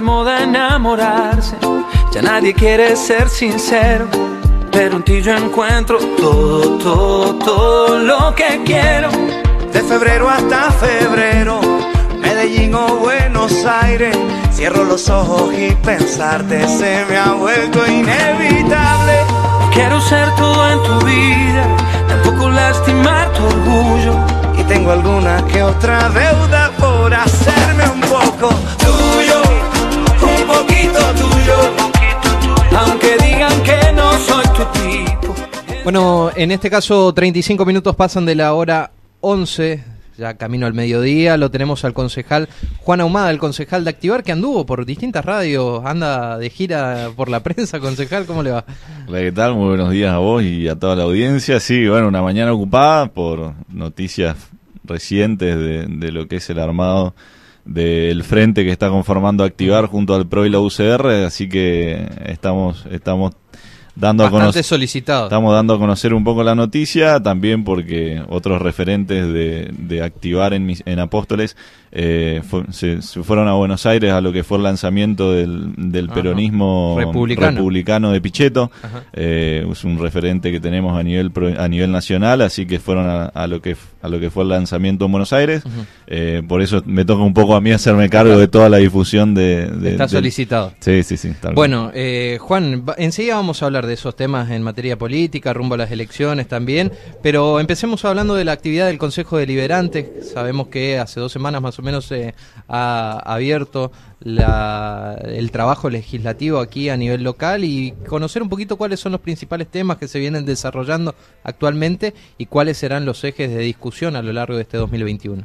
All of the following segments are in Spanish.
de moda enamorarse, ya nadie quiere ser sincero. Pero en ti yo encuentro todo, todo, todo lo que quiero. De febrero hasta febrero, Medellín o Buenos Aires. Cierro los ojos y pensarte se me ha vuelto inevitable. Quiero ser todo en tu vida, tampoco lastimar tu orgullo. Y tengo alguna que otra deuda por hacerme un poco un poquito tuyo. Aunque digan que no soy tu tipo. Bueno, en este caso 35 minutos pasan de la hora 11, ya camino al mediodía, lo tenemos al concejal Juan Ahumada, el concejal de Activar, que anduvo por distintas radios, anda de gira por la prensa, concejal, ¿cómo le va? Hola, ¿qué tal? Muy buenos días a vos y a toda la audiencia. Sí, bueno, una mañana ocupada por noticias recientes de, de lo que es el armado del frente que está conformando Activar junto al PRO y la UCR, así que estamos estamos dando a conocer solicitado. Estamos dando a conocer un poco la noticia, también porque otros referentes de, de Activar en, mis- en Apóstoles eh, fu- se, se fueron a Buenos Aires a lo que fue el lanzamiento del, del peronismo Republicano. republicano de Pichetto. Eh, es un referente que tenemos a nivel pro- a nivel nacional, así que fueron a, a lo que a lo que fue el lanzamiento en Buenos Aires. Eh, por eso me toca un poco a mí hacerme cargo de toda la difusión de. de- Está del- solicitado. Sí, sí, sí. Bueno, eh, Juan, enseguida vamos a hablar de esos temas en materia política, rumbo a las elecciones también, pero empecemos hablando de la actividad del Consejo Deliberante. Sabemos que hace dos semanas más o menos se ha abierto la- el trabajo legislativo aquí a nivel local y conocer un poquito cuáles son los principales temas que se vienen desarrollando actualmente y cuáles serán los ejes de discusión a lo largo de este 2021.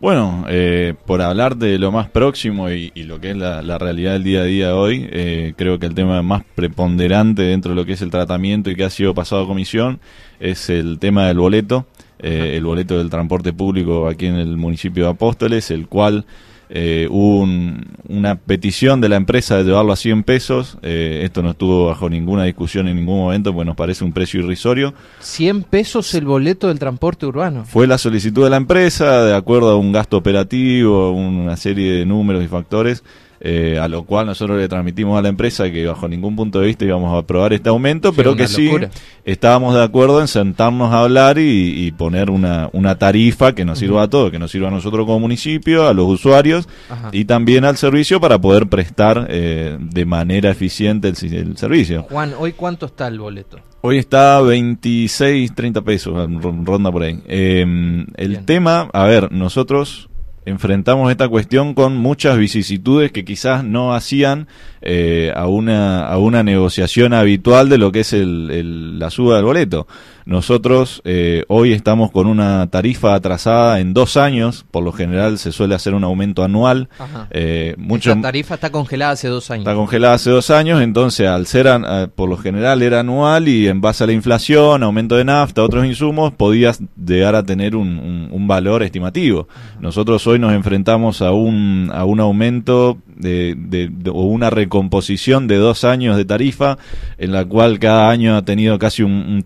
Bueno, eh, por hablar de lo más próximo y, lo que es la, realidad del día a día hoy, eh, creo que el tema más preponderante dentro de lo que es el tratamiento y que ha sido pasado a comisión es el tema del boleto, eh, el boleto del transporte público aquí en el municipio de Apóstoles, el cual eh, hubo un- una petición de la empresa de llevarlo a 100 pesos. eh, esto no estuvo bajo ninguna discusión en ningún momento, pues nos parece un precio irrisorio. 100 pesos el boleto del transporte urbano. Fue la solicitud de la empresa de acuerdo a un gasto operativo, una serie de números y factores, eh, a lo cual nosotros le transmitimos a la empresa que bajo ningún punto de vista íbamos a aprobar este aumento, Sí, pero que sí estábamos de acuerdo en sentarnos a hablar y, y poner una, una tarifa que nos sirva a todos, que nos sirva a nosotros como municipio, a los usuarios Ajá. y también al servicio para poder prestar eh, de manera eficiente el, servicio. Juan, ¿hoy cuánto está el boleto? Hoy está 26, 30 pesos, ron- ronda por ahí. Eh, el Bien. tema, a ver, nosotros enfrentamos esta cuestión con muchas vicisitudes que quizás no hacían eh, a, una, a una negociación habitual de lo que es el, el- la suba del boleto. Nosotros eh, hoy estamos con una tarifa atrasada en dos años, por lo general se suele hacer un aumento anual. Eh, mucho, Esta tarifa está congelada hace dos años. Está congelada hace dos años, entonces al ser an- eh, por lo general era anual y en base a la inflación, aumento de nafta, otros insumos, podías llegar a tener un, un- un valor estimativo. Nosotros hoy nos enfrentamos a un, a un aumento de, de- de- o una recomposición de dos años de tarifa, en la cual cada año ha tenido casi un, un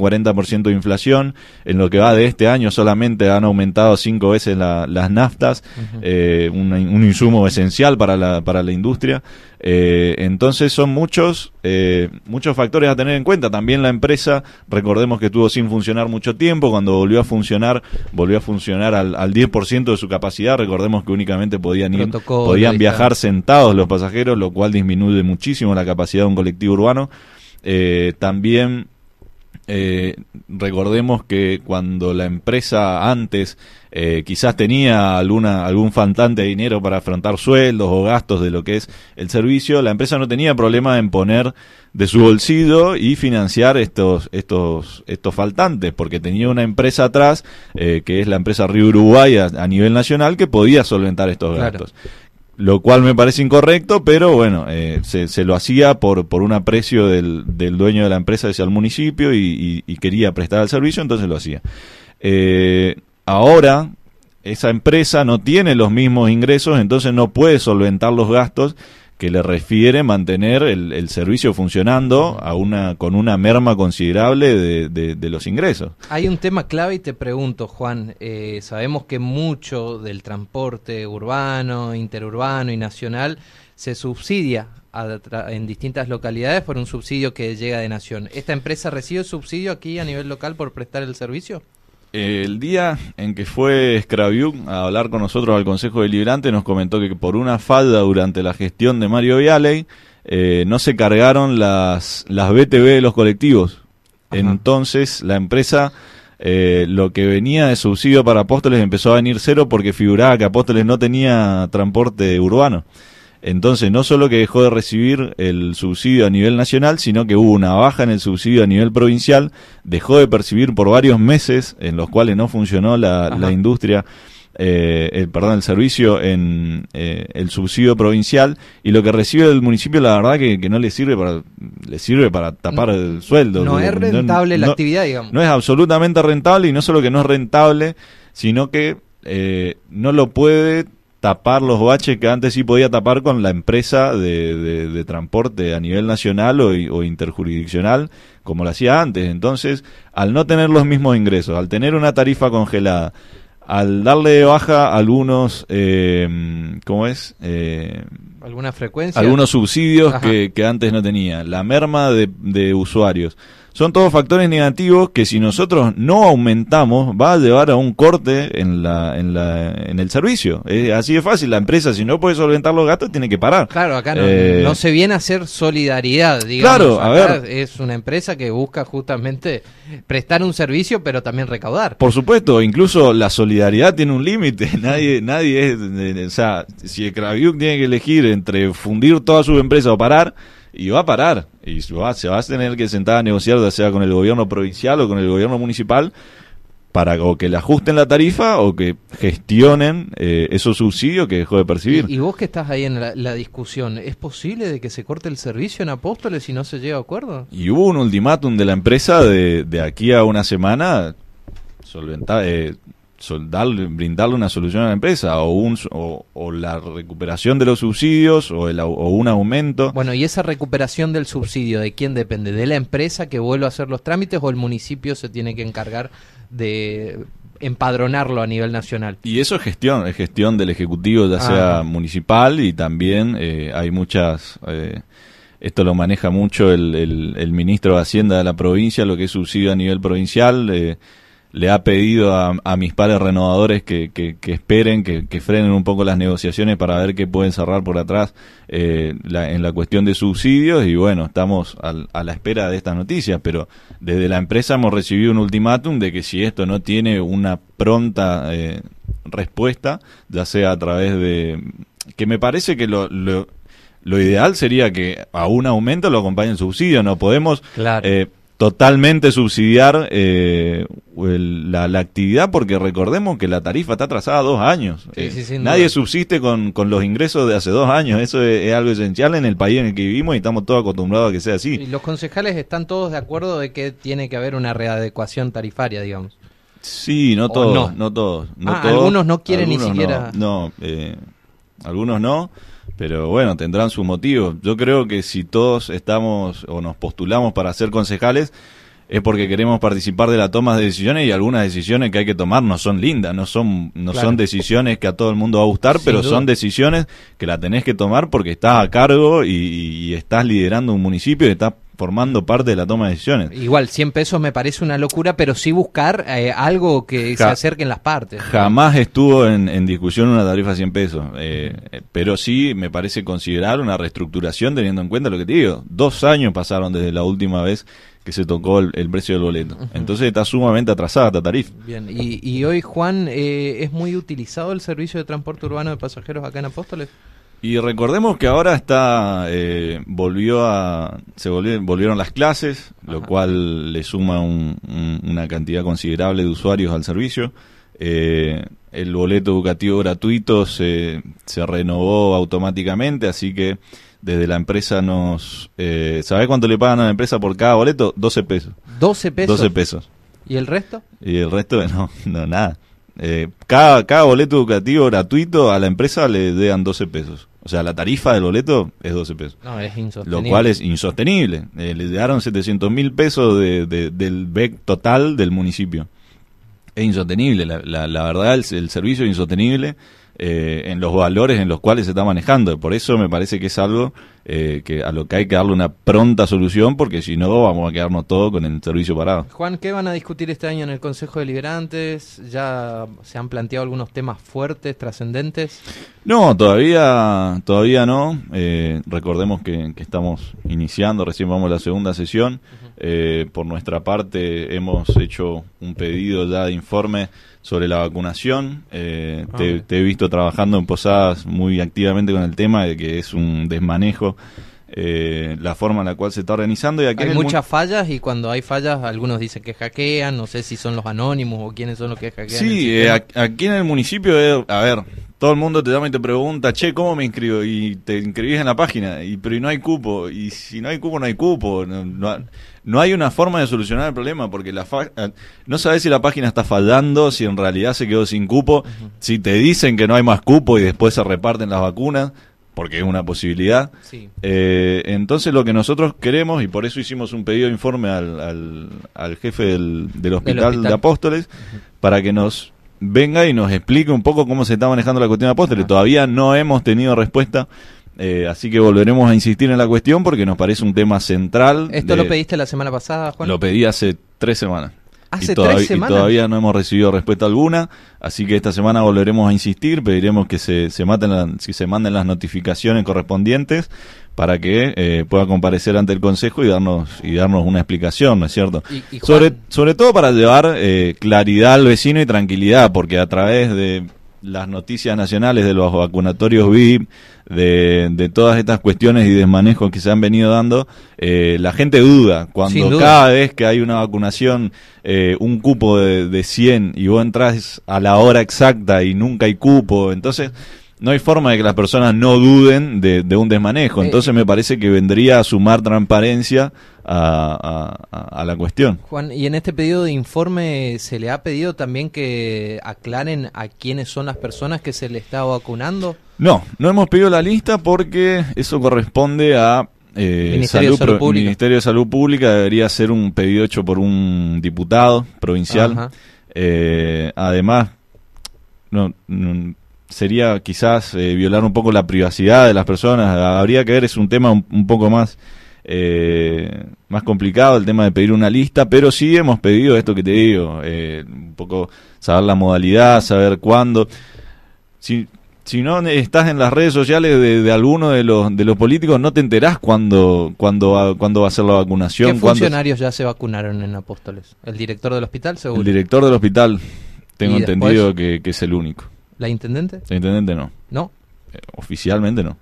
35-40% de inflación. En lo que va de este año solamente han aumentado cinco veces la- las naftas, eh, un, un insumo esencial para la, para la industria. Eh, entonces son muchos, eh, muchos factores a tener en cuenta. También la empresa, recordemos que estuvo sin funcionar mucho tiempo, cuando volvió a funcionar, volvió a funcionar al, al 10% de su capacidad. Recordemos que únicamente podían ir, podían viajar sentados los pasajeros, lo cual disminuye muchísimo la capacidad de un colectivo urbano. Eh, también eh, recordemos que cuando la empresa antes eh, quizás tenía alguna algún faltante de dinero para afrontar sueldos o gastos de lo que es el servicio, la empresa no tenía problema en poner de su bolsillo y financiar estos estos estos faltantes, porque tenía una empresa atrás eh, que es la empresa Río Uruguay a, a nivel nacional que podía solventar estos Claro. Lo cual me parece incorrecto, pero bueno, eh, se, se lo hacía por, por un aprecio del, del dueño de la empresa hacia el municipio y, y- y quería prestar el servicio, entonces lo hacía. Eh, ahora, esa empresa no tiene los mismos ingresos, entonces no puede solventar los gastos que le refiere mantener el, servicio funcionando a una, con una merma considerable de, los ingresos. Hay un tema clave y te pregunto, Juan, eh, sabemos que mucho del transporte urbano, interurbano y nacional se subsidia en distintas localidades por un subsidio que llega de nación. ¿Esta empresa recibe subsidio aquí a nivel local por prestar el servicio? El día en que fue Scraviuk a hablar con nosotros al Consejo Deliberante nos comentó que por una falda durante la gestión de Mario Vialey eh, no se cargaron las, las BTV de los colectivos. Entonces la empresa eh, lo que venía de subsidio para Apóstoles empezó a venir cero porque figuraba que Apóstoles no tenía transporte urbano. Entonces, no solo que dejó de recibir el subsidio a nivel nacional, sino que hubo una baja en el subsidio a nivel provincial, dejó de percibir por varios meses en los cuales no funcionó la, industria. Eh, el, perdón, el servicio en eh, el subsidio provincial y lo que recibe el municipio la verdad que, no le sirve para le sirve para tapar el sueldo no, es rentable la actividad digamos no es absolutamente rentable y no solo que no es rentable sino que eh, no lo puede tapar los baches que antes sí podía tapar con la empresa de, transporte a nivel nacional o, interjurisdiccional, como lo hacía antes. Entonces, al no tener los mismos ingresos, al tener una tarifa congelada, al darle de baja algunos, eh, ¿cómo es? Eh, ¿Alguna frecuencia? Algunos subsidios que, que, antes no tenía, la merma de, de usuarios son todos factores negativos que si nosotros no aumentamos va a llevar a un corte en la en la en el servicio. Es así de fácil la empresa si no puede solventar los gastos tiene que parar. Claro acá no, eh, se viene a hacer solidaridad digamos. Claro a ver. es una empresa que busca justamente prestar un servicio pero también recaudar. Por supuesto incluso la solidaridad tiene un límite. Nadie nadie es o sea si el Kraviuk tiene que elegir entre fundir toda su empresa o parar y va a parar y se va, a tener que sentar a negociar ya sea con el gobierno provincial o con el gobierno municipal para o que le ajusten la tarifa o que gestionen eh, esos subsidios que dejó de percibir. ¿Y, vos que estás ahí en la, discusión, ¿es posible de que se corte el servicio en Apóstoles si no se llega a acuerdo? Y hubo un ultimátum de la empresa de, de aquí a una semana solventar, eh, brindarle una solución a la empresa o, un, o, la recuperación de los subsidios o, el, o, un aumento. Bueno, ¿y esa recuperación del subsidio de quién depende? ¿De la empresa que vuelve a hacer los trámites o el municipio se tiene que encargar de empadronarlo a nivel nacional? Y eso es gestión, es gestión del Ejecutivo, ya sea municipal y también eh, hay muchas... Eh, esto lo maneja mucho el, el, ministro de Hacienda de la provincia, lo que es subsidio a nivel provincial. Eh, le ha pedido a, mis pares renovadores que, que, esperen, que, frenen un poco las negociaciones para ver qué pueden cerrar por atrás eh, en la cuestión de subsidios y bueno, estamos a la espera de estas noticias, pero desde la empresa hemos recibido un ultimátum de que si esto no tiene una pronta eh, respuesta, ya sea a través de... que me parece que lo, lo, ideal sería que a un aumento lo acompañe el subsidio, no podemos... Eh, totalmente subsidiar eh, la, actividad porque recordemos que la tarifa está atrasada dos años. Eh, nadie subsiste con, con, los ingresos de hace dos años. Eso es, algo esencial en el país en el que vivimos y estamos todos acostumbrados a que sea así. Y los concejales están todos de acuerdo de que tiene que haber una readecuación tarifaria, digamos. Sí, no todos, no? todos. Ah, algunos no quieren ni siquiera. No, eh, algunos no pero bueno, tendrán su motivo. Yo creo que si todos estamos o nos postulamos para ser concejales, es porque queremos participar de la toma de decisiones y algunas decisiones que hay que tomar no son lindas, no son no son decisiones que a todo el mundo va a gustar, pero son decisiones que la tenés que tomar porque estás a cargo y, estás liderando un municipio y estás formando parte de la toma de decisiones. Igual, 100 pesos me parece una locura, pero sí buscar eh, algo que se acerque en las partes. Jamás estuvo en, discusión una tarifa de 100 pesos, eh, pero sí me parece considerar una reestructuración teniendo en cuenta lo que te digo. Dos años pasaron desde la última vez que se tocó el, precio del boleto. Entonces está sumamente atrasada esta tarifa. Bien, y, hoy, Juan, eh, ¿es muy utilizado el servicio de transporte urbano de pasajeros acá en Apóstoles? Y recordemos que ahora está, eh, volvió a, se volvieron las clases, lo cual le suma una cantidad considerable de usuarios al servicio. Eh, el boleto educativo gratuito se, se renovó automáticamente, así que desde la empresa nos... Eh, ¿Sabés cuánto le pagan a la empresa por cada boleto? 12 pesos. ¿12 pesos? 12 pesos. ¿Y el resto? Y el resto, no, no nada. Eh, cada, cada boleto educativo gratuito a la empresa le dan 12 pesos. O sea, la tarifa del boleto es 12 pesos. No, es Lo insostenible. cual es insostenible. Eh, le dieron 700 mil pesos de, de- del BEC total del municipio. Es insostenible. La, la- la verdad, el, el servicio es insostenible eh, en los valores en los cuales se está manejando. Por eso me parece que es algo eh, que a lo que hay que darle una pronta solución, porque si no, vamos a quedarnos todos con el servicio parado. Juan, ¿qué van a discutir este año en el Consejo Deliberantes? ¿Ya se han planteado algunos temas fuertes, trascendentes? No, todavía, todavía no. Eh, recordemos que, que estamos iniciando, recién vamos a la segunda sesión. Eh, por nuestra parte hemos hecho un pedido ya de informe sobre la vacunación. Eh, Ah, te, he visto trabajando en Posadas muy activamente con el tema de que es un desmanejo eh, la forma en la cual se está organizando. Y aquí Hay muchas fallas y cuando hay fallas algunos dicen que hackean, no sé si son los anónimos o quiénes son los que hackean. Sí, eh, aquí en el municipio, eh, a ver, todo el mundo te llama y te pregunta, che, ¿cómo me inscribo? Y te inscribís en la página, y pero y no hay cupo. Y si no hay cupo, no hay cupo. No, no, no hay una forma de solucionar el problema, porque la fa- eh, no sabes si la página está fallando, si en realidad se quedó sin cupo, si te dicen que no hay más cupo y después se reparten las vacunas, porque es una posibilidad. Sí. Eh, entonces lo que nosotros queremos, y por eso hicimos un pedido de informe al, al, al jefe del, del hospital, hospital. de Apóstoles, para que nos venga y nos explique un poco cómo se está manejando la cuestión de Apóstoles. Ajá. Todavía no hemos tenido respuesta, eh, así que volveremos a insistir en la cuestión porque nos parece un tema central. ¿Esto de- lo pediste la semana pasada, Juan? Lo pedí hace tres semanas. ¿Hace y todavía, tres y semanas? todavía no hemos recibido respuesta alguna, así que esta semana volveremos a insistir, pediremos que se, se, maten la- que se manden las notificaciones correspondientes para que eh, pueda comparecer ante el Consejo y darnos y darnos una explicación, ¿no es cierto? Y- y Juan- sobre, sobre todo para llevar eh, claridad al vecino y tranquilidad, porque a través de las noticias nacionales de los vacunatorios VIP, de, de todas estas cuestiones y desmanejos que se han venido dando, eh, la gente duda. Cuando cada vez que hay una vacunación, eh, un cupo de, de 100 y vos entras a la hora exacta y nunca hay cupo, entonces no hay forma de que las personas no duden de, de un desmanejo. Eh, Entonces me parece que vendría a sumar transparencia a, a- a- a la cuestión. Juan, y en este pedido de informe se le ha pedido también que aclaren a quiénes son las personas que se le está vacunando. No, no hemos pedido la lista porque eso corresponde a eh, Ministerio de Salud Pública. Ministerio de Salud Pública. Debería ser un pedido hecho por un diputado provincial. Eh, además, no, no- sería quizás eh, violar un poco la privacidad de las personas. Habría que ver, es un tema un, un poco más eh, más complicado el tema de pedir una lista, pero sí hemos pedido esto que te digo, eh, un poco saber la modalidad, saber cuándo. Si, si no estás en las redes sociales de, de alguno de los de los políticos, no te enterás cuándo, cuándo, va, cuándo va a ser la vacunación. ¿Qué cuándo- funcionarios ya se vacunaron en Apóstoles? ¿El director del hospital, seguro? el director del hospital, tengo ¿Y entendido que, que es el único. ¿La intendente? El intendente no. No. Eh, Oficialmente no.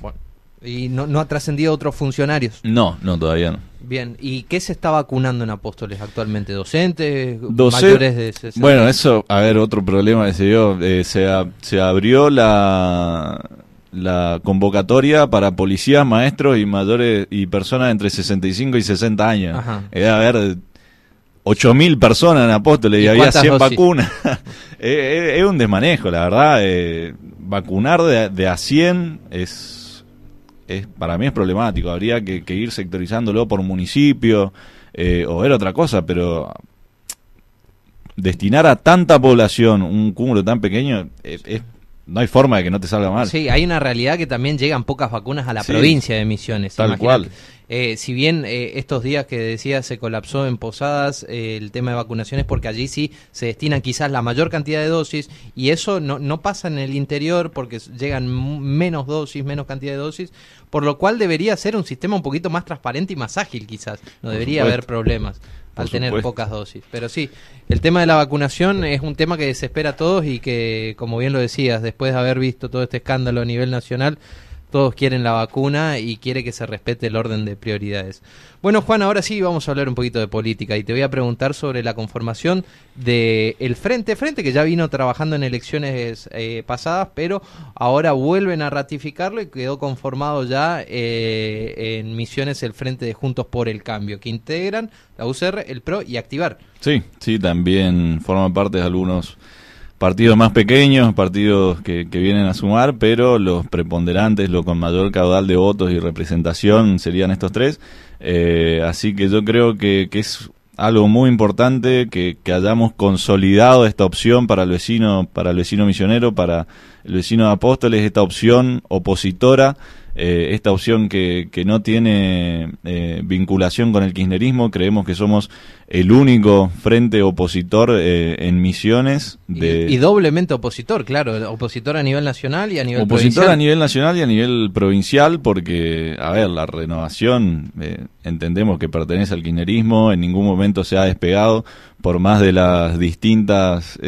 Bueno. Y no, no ha trascendido otros funcionarios. No, no, todavía no. Bien, ¿y qué se está vacunando en Apóstoles actualmente? ¿Docentes? Doce- ¿Mayores de 60? Bueno, eso, a ver, otro problema que se dio, eh, se, a- se abrió la, la convocatoria para policías, maestros y mayores y personas entre 65 y 60 años. Ajá. Eh, a ver, 8.000 personas en Apóstoles y, ¿Y había cuántas 100 dosis? vacunas. Eh, eh, es un desmanejo, la verdad. eh, vacunar de, de a 100 es, es para mí es problemático. Habría que, que ir sectorizándolo por municipio eh, o ver otra cosa, pero destinar a tanta población un cúmulo tan pequeño, es- es- no hay forma de que no te salga mal. Sí, hay una realidad que también llegan pocas vacunas a la Sí. provincia de Misiones. Tal imagínate. cual. Eh, si bien eh, estos días que decía se colapsó en Posadas eh, el tema de vacunaciones, porque allí sí se destinan quizás la mayor cantidad de dosis, y eso no, no pasa en el interior porque llegan menos dosis, menos cantidad de dosis, por lo cual debería ser un sistema un poquito más transparente y más ágil quizás. No debería haber problemas Por al tener supuesto. pocas dosis. Pero sí, el tema de la vacunación es un tema que desespera a todos y que, como bien lo decías, después de haber visto todo este escándalo a nivel nacional, todos quieren la vacuna y quiere que se respete el orden de prioridades. Bueno, Juan, ahora sí vamos a hablar un poquito de política y te voy a preguntar sobre la conformación de el Frente Frente, que ya vino trabajando en elecciones eh, pasadas, pero ahora vuelven a ratificarlo y quedó conformado ya eh, en misiones el Frente de Juntos por el Cambio, que integran la UCR, el PRO y Activar. Sí, sí, también forman parte de algunos partidos más pequeños, partidos que, que, vienen a sumar, pero los preponderantes, los con mayor caudal de votos y representación serían estos tres. Eh, así que yo creo que, que, es algo muy importante que, que, hayamos consolidado esta opción para el vecino, para el vecino misionero, para el vecino de Apóstoles, esta opción opositora eh, esta opción que, que no tiene eh, vinculación con el kirchnerismo. Creemos que somos el único frente opositor eh, en misiones. De... Y, doblemente opositor, claro, opositor a nivel nacional y a nivel opositor a nivel nacional y a nivel provincial, porque, a ver, la renovación entendemos que pertenece al kirchnerismo, en ningún momento se ha despegado por más de las distintas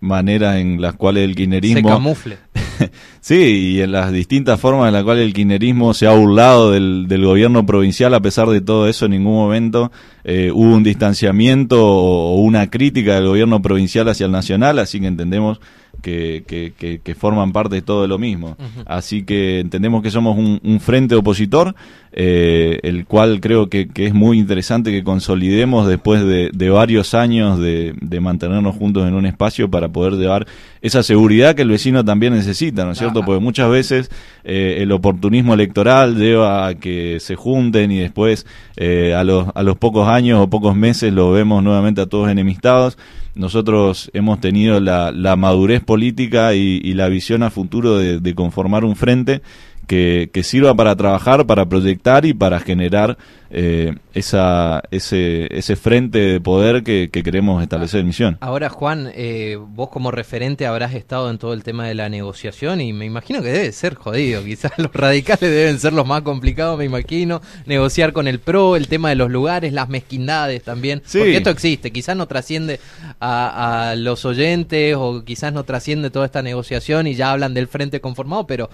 maneras en las cuales el kirchnerismo... Se camufle. sí, y en las distintas formas en las cuales el kirchnerismo se ha burlado del, del, gobierno provincial, a pesar de todo eso, en ningún momento eh, hubo un distanciamiento o, una crítica del gobierno provincial hacia el nacional, así que entendemos que, que, que, forman parte de todo lo mismo. Así que entendemos que somos un, frente opositor, eh, el cual creo que, es muy interesante que consolidemos después de, de varios años de, de, mantenernos juntos en un espacio para poder llevar esa seguridad que el vecino también necesita, ¿no es cierto? Porque muchas veces eh, el oportunismo electoral lleva a que se junten y después eh, a, los, a los pocos años o pocos meses lo vemos nuevamente a todos enemistados nosotros hemos tenido la, la madurez política y, y, la visión a futuro de, de conformar un frente que, que, sirva para trabajar, para proyectar y para generar eh, esa, ese, ese frente de poder que, queremos establecer en misión. Ahora, Juan, eh, vos como referente habrás estado en todo el tema de la negociación y me imagino que debe ser jodido. Quizás los radicales deben ser los más complicados, me imagino. Negociar con el PRO, el tema de los lugares, las mezquindades también. Porque esto existe, quizás no trasciende a, a los oyentes o quizás no trasciende toda esta negociación y ya hablan del frente conformado, pero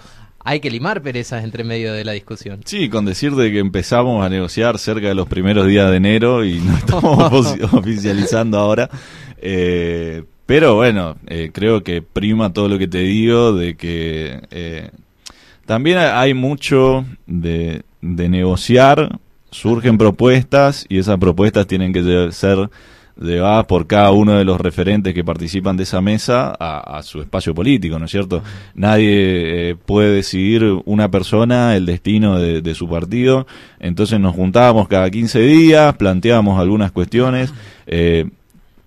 hay que limar perezas entre medio de la discusión. Sí, con decir de que empezamos a negociar cerca de los primeros días de enero y no estamos oficializando ahora. Eh, pero bueno, eh, creo que prima todo lo que te digo de que eh, también hay mucho de, de negociar, surgen propuestas y esas propuestas tienen que ser llevadas por cada uno de los referentes que participan de esa mesa a, su espacio político, ¿no es cierto? Nadie eh, puede decidir una persona el destino de, su partido, entonces nos juntábamos cada 15 días, planteábamos algunas cuestiones, eh,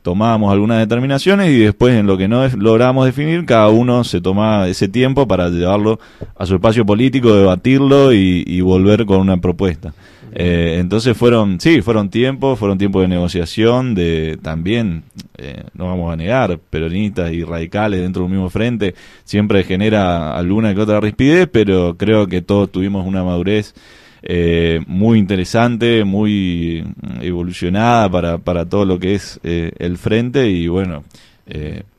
tomábamos algunas determinaciones y después en lo que no logramos definir, cada uno se tomaba ese tiempo para llevarlo a su espacio político, debatirlo y volver con una propuesta. Eh, entonces fueron, sí, fueron tiempos, fueron tiempos de negociación, de también, eh, no vamos a negar, peronistas y radicales dentro de un mismo frente, siempre genera alguna que otra rispidez, pero creo que todos tuvimos una madurez eh, muy interesante, muy evolucionada para, para todo lo que es el frente y bueno,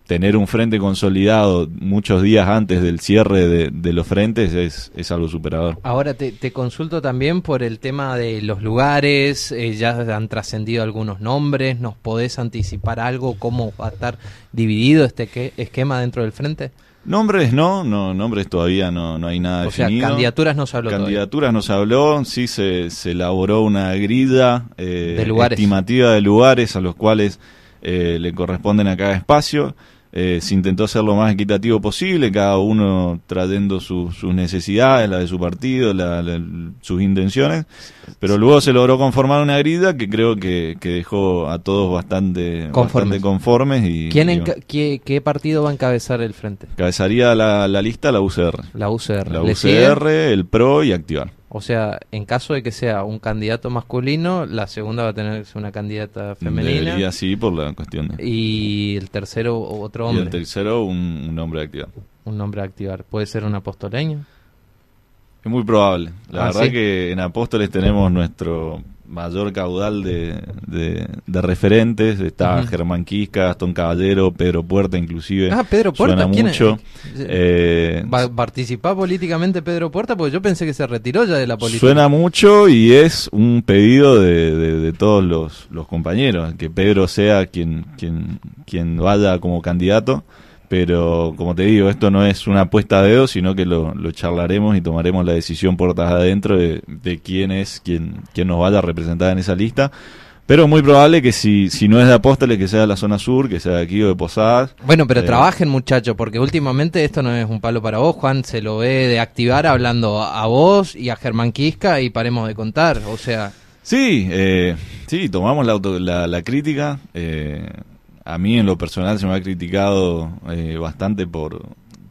tener un frente consolidado muchos días antes del cierre de, los frentes es, es, algo superador. Ahora te, consulto también por el tema de los lugares, eh, ya han trascendido algunos nombres, ¿nos podés anticipar algo, cómo va a estar dividido este esquema dentro del frente? Nombres no, no, nombres todavía no, no hay nada o definido. Sea, candidaturas no se habló. Candidaturas no se habló, sí se, se elaboró una grida eh, estimativa de lugares a los cuales eh, le corresponden a cada espacio. Eh, se intentó ser lo más equitativo posible, cada uno trayendo sus necesidades, la de su partido, sus intenciones, pero luego se logró conformar una grida que creo que, dejó a todos bastante conformes. y, ¿Quién qué, partido va a encabezar el frente? Encabezaría la, lista la UCR. La UCR. La UCR, el PRO y Activar. O sea, en caso de que sea un candidato masculino, la segunda va a tener que ser una candidata femenina. Y así por la cuestión Y el tercero, otro hombre. Y el tercero, un, hombre de activar. Un hombre de activar. ¿Puede ser un apostoleño? Es muy probable. La ah, verdad que en Apóstoles tenemos nuestro mayor caudal de, de, referentes. Está Germán Quisca, Gastón Caballero, Pedro Puerta, inclusive. Ah, Pedro Puerta. Suena mucho. Eh, ¿Participa políticamente Pedro Puerta? Porque yo pensé que se retiró ya de la política. Suena mucho y es un pedido de, de, todos los, los compañeros, que Pedro sea quien, quien, quien vaya como candidato pero como te digo, esto no es una apuesta de dedo, sino que lo, lo charlaremos y tomaremos la decisión puertas adentro de, de quién es quien, quien nos vaya a representar en esa lista, Pero muy probable que si, si no es de Apóstoles, que sea de la zona sur, que sea de aquí o de Posadas. Bueno, pero Eh, trabajen muchachos, porque últimamente esto no es un palo para vos, Juan, se lo ve de activar hablando a vos y a Germán Quisca y paremos de contar, o sea... Sí, eh, sí, tomamos la, auto- la, la crítica. eh, a mí en lo personal se me ha criticado eh, bastante por,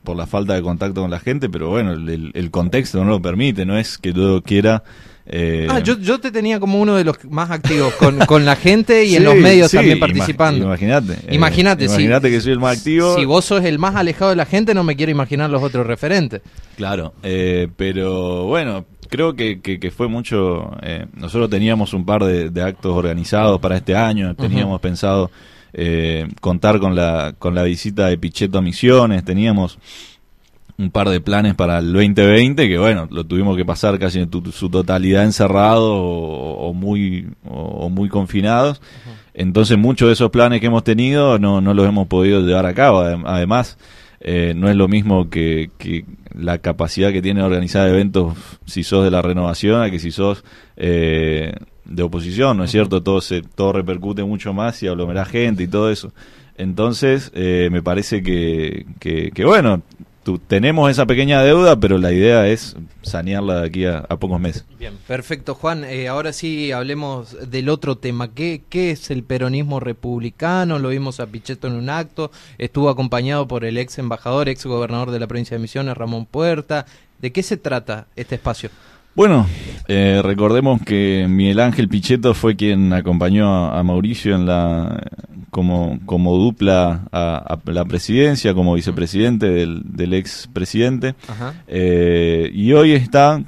por la falta de contacto con la gente, pero bueno, el, contexto no lo permite, no es que yo quiera... eh, Ah, yo, yo te tenía como uno de los más activos con, con la gente y en los medios sí, también participando. Imagínate. eh, Imagínate, sí. Imagínate que soy el más activo. Si vos sos el más alejado de la gente, no me quiero imaginar los otros referentes. Claro, eh, pero bueno, creo que, que, que fue mucho. eh, nosotros teníamos un par de, de actos organizados para este año, teníamos pensado eh, contar con la, con la visita de Pichetto a Misiones, teníamos un par de planes para el 2020 que bueno, lo tuvimos que pasar casi en tu- su totalidad encerrado o, o muy o, o muy confinados. Entonces muchos de esos planes que hemos tenido no, no los hemos podido llevar a cabo. Adem- Además, eh, no es lo mismo que, que la capacidad que tiene de organizar eventos si sos de la renovación a que si sos eh, de oposición, ¿no es cierto? Todo, se, todo repercute mucho más y aglomera gente y todo eso. Entonces, eh, me parece que, que, que, bueno, tenemos esa pequeña deuda, pero la idea es sanearla de aquí a, a pocos meses. Bien, perfecto, Juan. Eh, ahora sí hablemos del otro tema. ¿Qué, ¿Qué es el peronismo republicano? Lo vimos a Pichetto en un acto. Estuvo acompañado por el ex embajador, ex gobernador de la provincia de Misiones, Ramón Puerta. ¿De qué se trata este espacio? Bueno, eh, recordemos que Miguel Ángel Pichetto fue quien acompañó a, a Mauricio en la como, como dupla a, a la presidencia, como vicepresidente del, del ex presidente. Ajá. Eh, y hoy está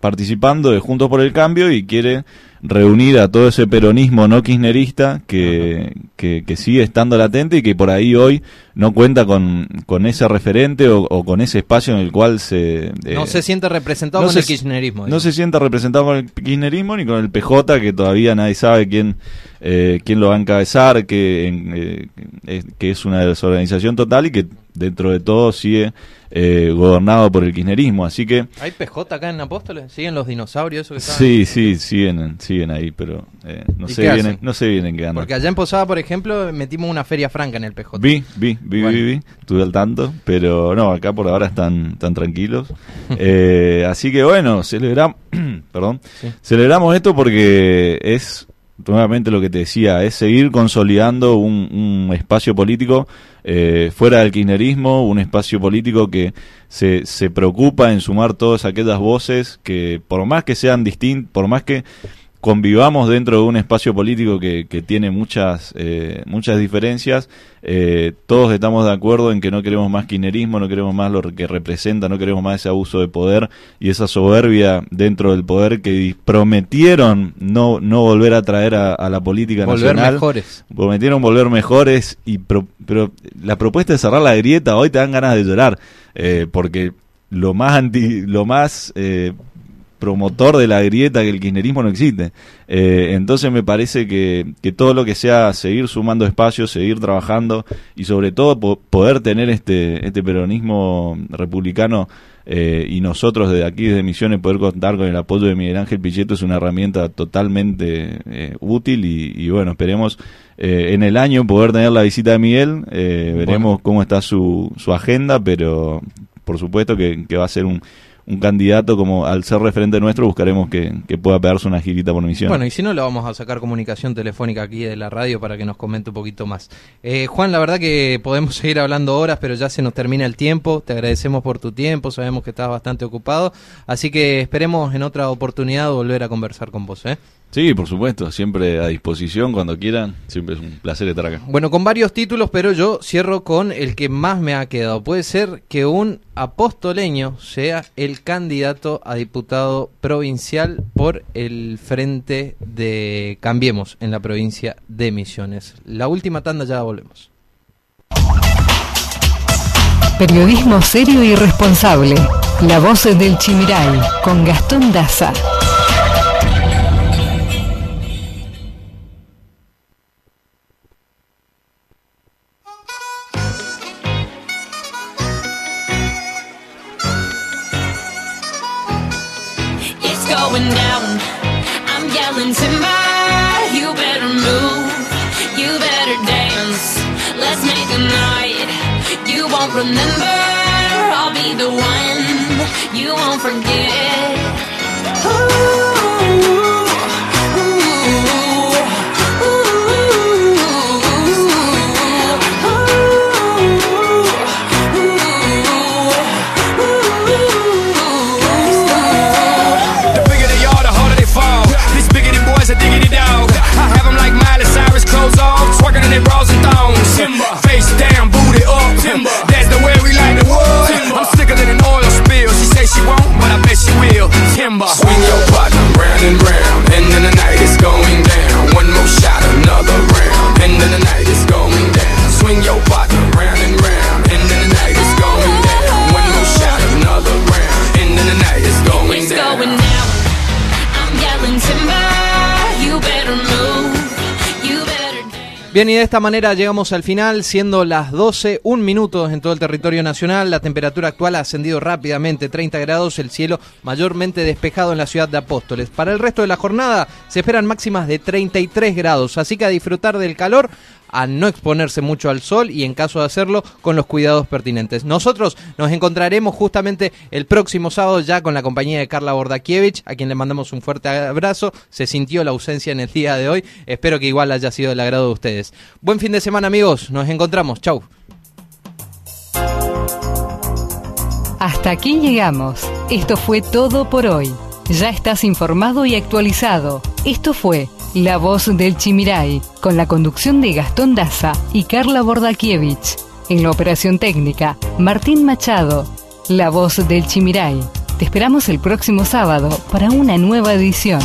participando de Juntos por el Cambio y quiere reunir a todo ese peronismo no kirchnerista que, que, que sigue estando latente y que por ahí hoy no cuenta con, con ese referente o, o con ese espacio en el cual se... eh, no se siente representado no con se- el kirchnerismo. no se sienta representado con el kirchnerismo ni con el PJ, que todavía nadie sabe quién, eh, quién lo va a encabezar, que, eh, es, que es una desorganización total y que dentro de todo sigue eh, gobernado por el kirchnerismo. Así que ¿Hay PJ acá en Apóstoles? ¿Siguen los dinosaurios? Eso que sí, sí, siguen, siguen ahí, pero eh, no, ¿Y sé hacen? no sé bien en qué andan. Porque allá en Posada, por ejemplo, metimos una feria franca en el PJ. Vi, vi, vi, Bueno. vi, vi, estuve al tanto, pero no, acá por ahora están, están tranquilos. Eh, así que bueno, celebramos, perdón, Sí. celebramos esto porque es, nuevamente lo que te decía, es seguir consolidando un, un espacio político eh, fuera del kirchnerismo, un espacio político que se, se preocupa en sumar todas aquellas voces que por más que sean distintas, por más que convivamos dentro de un espacio político que, que tiene muchas eh, muchas diferencias eh, todos estamos de acuerdo en que no queremos más kirchnerismo no queremos más lo que representa no queremos más ese abuso de poder y esa soberbia dentro del poder que prometieron no no volver a traer a, a la política Volver nacional mejores. prometieron volver mejores y pro- pero la propuesta de cerrar la grieta hoy te dan ganas de llorar eh, porque lo más anti lo más eh, promotor de la grieta que el kirchnerismo no existe. Eh, entonces me parece que, que todo lo que sea seguir sumando espacios seguir trabajando y sobre todo po- poder tener este este peronismo republicano eh, y nosotros de aquí desde Misiones poder contar con el apoyo de Miguel Ángel Pichetto es una herramienta totalmente eh, útil y, y bueno, esperemos eh, en el año poder tener la visita de Miguel, eh, veremos cómo está su, su agenda, pero por supuesto que, que va a ser un, un candidato como al ser referente nuestro buscaremos que, que pueda pegarse una girita por misión. Bueno, y si no, le vamos a sacar comunicación telefónica aquí de la radio para que nos comente un poquito más. Eh, Juan, la verdad que podemos seguir hablando horas, pero ya se nos termina el tiempo. Te agradecemos por tu tiempo, sabemos que estás bastante ocupado. Así que esperemos en otra oportunidad volver a conversar con vos. ¿eh? Sí, por supuesto, siempre a disposición cuando quieran, siempre es un placer estar acá. Bueno, con varios títulos, pero yo cierro con el que más me ha quedado. Puede ser que un apostoleño sea el candidato a diputado provincial por el frente de Cambiemos en la provincia de Misiones. La última tanda ya volvemos. Periodismo serio y responsable. La voz del Chimiray con Gastón Daza. Bien, y de esta manera llegamos al final, siendo las 12, un minuto en todo el territorio nacional. La temperatura actual ha ascendido rápidamente, 30 grados, el cielo mayormente despejado en la ciudad de Apóstoles. Para el resto de la jornada se esperan máximas de 33 grados, así que a disfrutar del calor, a no exponerse mucho al sol y en caso de hacerlo con los cuidados pertinentes. Nosotros nos encontraremos justamente el próximo sábado ya con la compañía de Carla Bordakiewicz, a quien le mandamos un fuerte abrazo. Se sintió la ausencia en el día de hoy. Espero que igual haya sido del agrado de ustedes. Buen fin de semana amigos, nos encontramos. Chau. Hasta aquí llegamos. Esto fue todo por hoy. Ya estás informado y actualizado. Esto fue La Voz del Chimiray, con la conducción de Gastón Daza y Carla Bordakiewicz. En la operación técnica, Martín Machado. La Voz del Chimiray. Te esperamos el próximo sábado para una nueva edición.